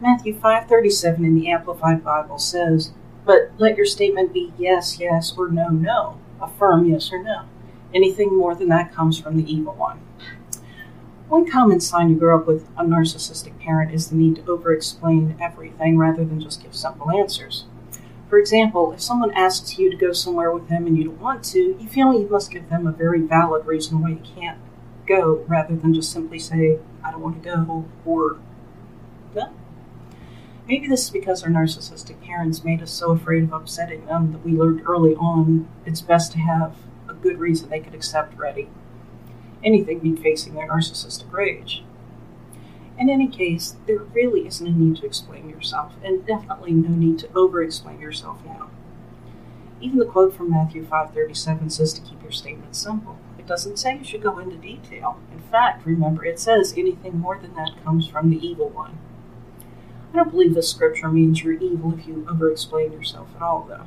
Matthew 5:37 in the Amplified Bible says, "But let your statement be yes, yes, or no, no. Affirm yes or no. Anything more than that comes from the evil one." One common sign you grow up with a narcissistic parent is the need to over explain everything rather than just give simple answers. For example, if someone asks you to go somewhere with them and you don't want to, you feel you must give them a very valid reason why you can't go rather than just simply say, I don't want to go, or no. Maybe this is because our narcissistic parents made us so afraid of upsetting them that we learned early on it's best to have a good reason they could accept ready. Anything beat facing their narcissistic rage. In any case, there really isn't a need to explain yourself, and definitely no need to over explain yourself now. Even the quote from Matthew 5:37 says to keep your statement simple. It doesn't say you should go into detail. In fact, remember it says anything more than that comes from the evil one. I don't believe this scripture means you're evil if you over explain yourself at all, though.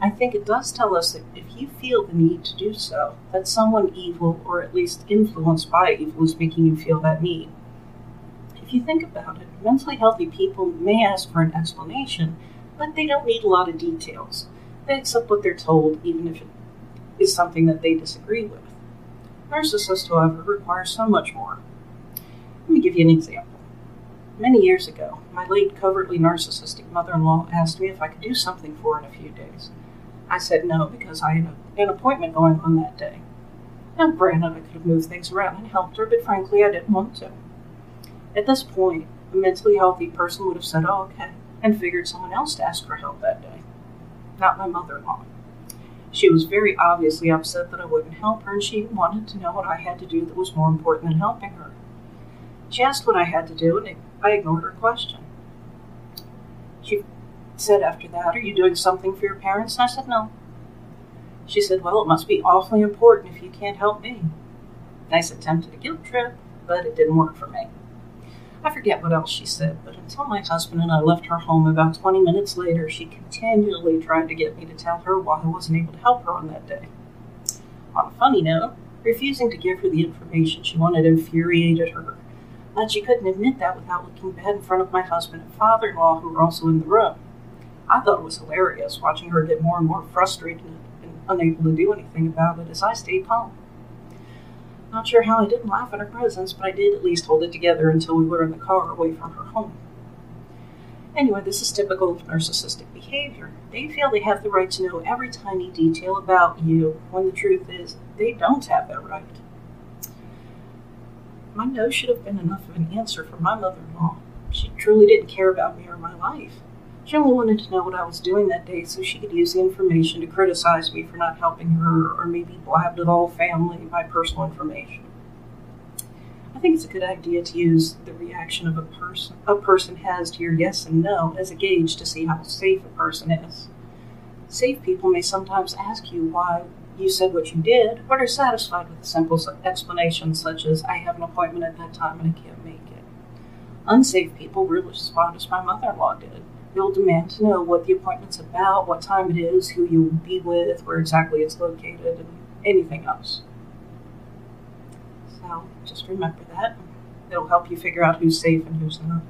I think it does tell us that if you feel the need to do so, that someone evil, or at least influenced by evil, is making you feel that need. If you think about it, mentally healthy people may ask for an explanation, but they don't need a lot of details. They accept what they're told, even if it is something that they disagree with. Narcissists, however, require so much more. Let me give you an example. Many years ago, my late covertly narcissistic mother in law asked me if I could do something for her in a few days. I said no because I had a, an appointment going on that day. Now, granted, I could have moved things around and helped her, but frankly, I didn't want to. At this point, a mentally healthy person would have said, oh, okay, and figured someone else to ask for help that day. Not my mother in law. She was very obviously upset that I wouldn't help her, and she wanted to know what I had to do that was more important than helping her. She asked what I had to do, and I ignored her question. She said after that, Are you doing something for your parents? And I said, No. She said, Well, it must be awfully important if you can't help me. Nice attempt at a guilt trip, but it didn't work for me. I forget what else she said, but until my husband and I left her home about 20 minutes later, she continually tried to get me to tell her why I wasn't able to help her on that day. On a funny note, refusing to give her the information she wanted infuriated her, but she couldn't admit that without looking bad in front of my husband and father in law, who were also in the room. I thought it was hilarious watching her get more and more frustrated and unable to do anything about it as I stayed calm. Not sure how I didn't laugh at her presence, but I did at least hold it together until we were in the car away from her home. Anyway, this is typical of narcissistic behavior. They feel they have the right to know every tiny detail about you, when the truth is, they don't have that right. My no should have been enough of an answer for my mother in law. She truly didn't care about me or my life. She only wanted to know what I was doing that day so she could use the information to criticize me for not helping her or maybe blab to the whole family my personal information. I think it's a good idea to use the reaction of a person a person has to your yes and no as a gauge to see how safe a person is. Safe people may sometimes ask you why you said what you did, but are satisfied with a simple explanation such as I have an appointment at that time and I can't make it. Unsafe people will respond as my mother-in-law did They'll demand to know what the appointment's about, what time it is, who you'll be with, where exactly it's located, and anything else. So just remember that. It'll help you figure out who's safe and who's not.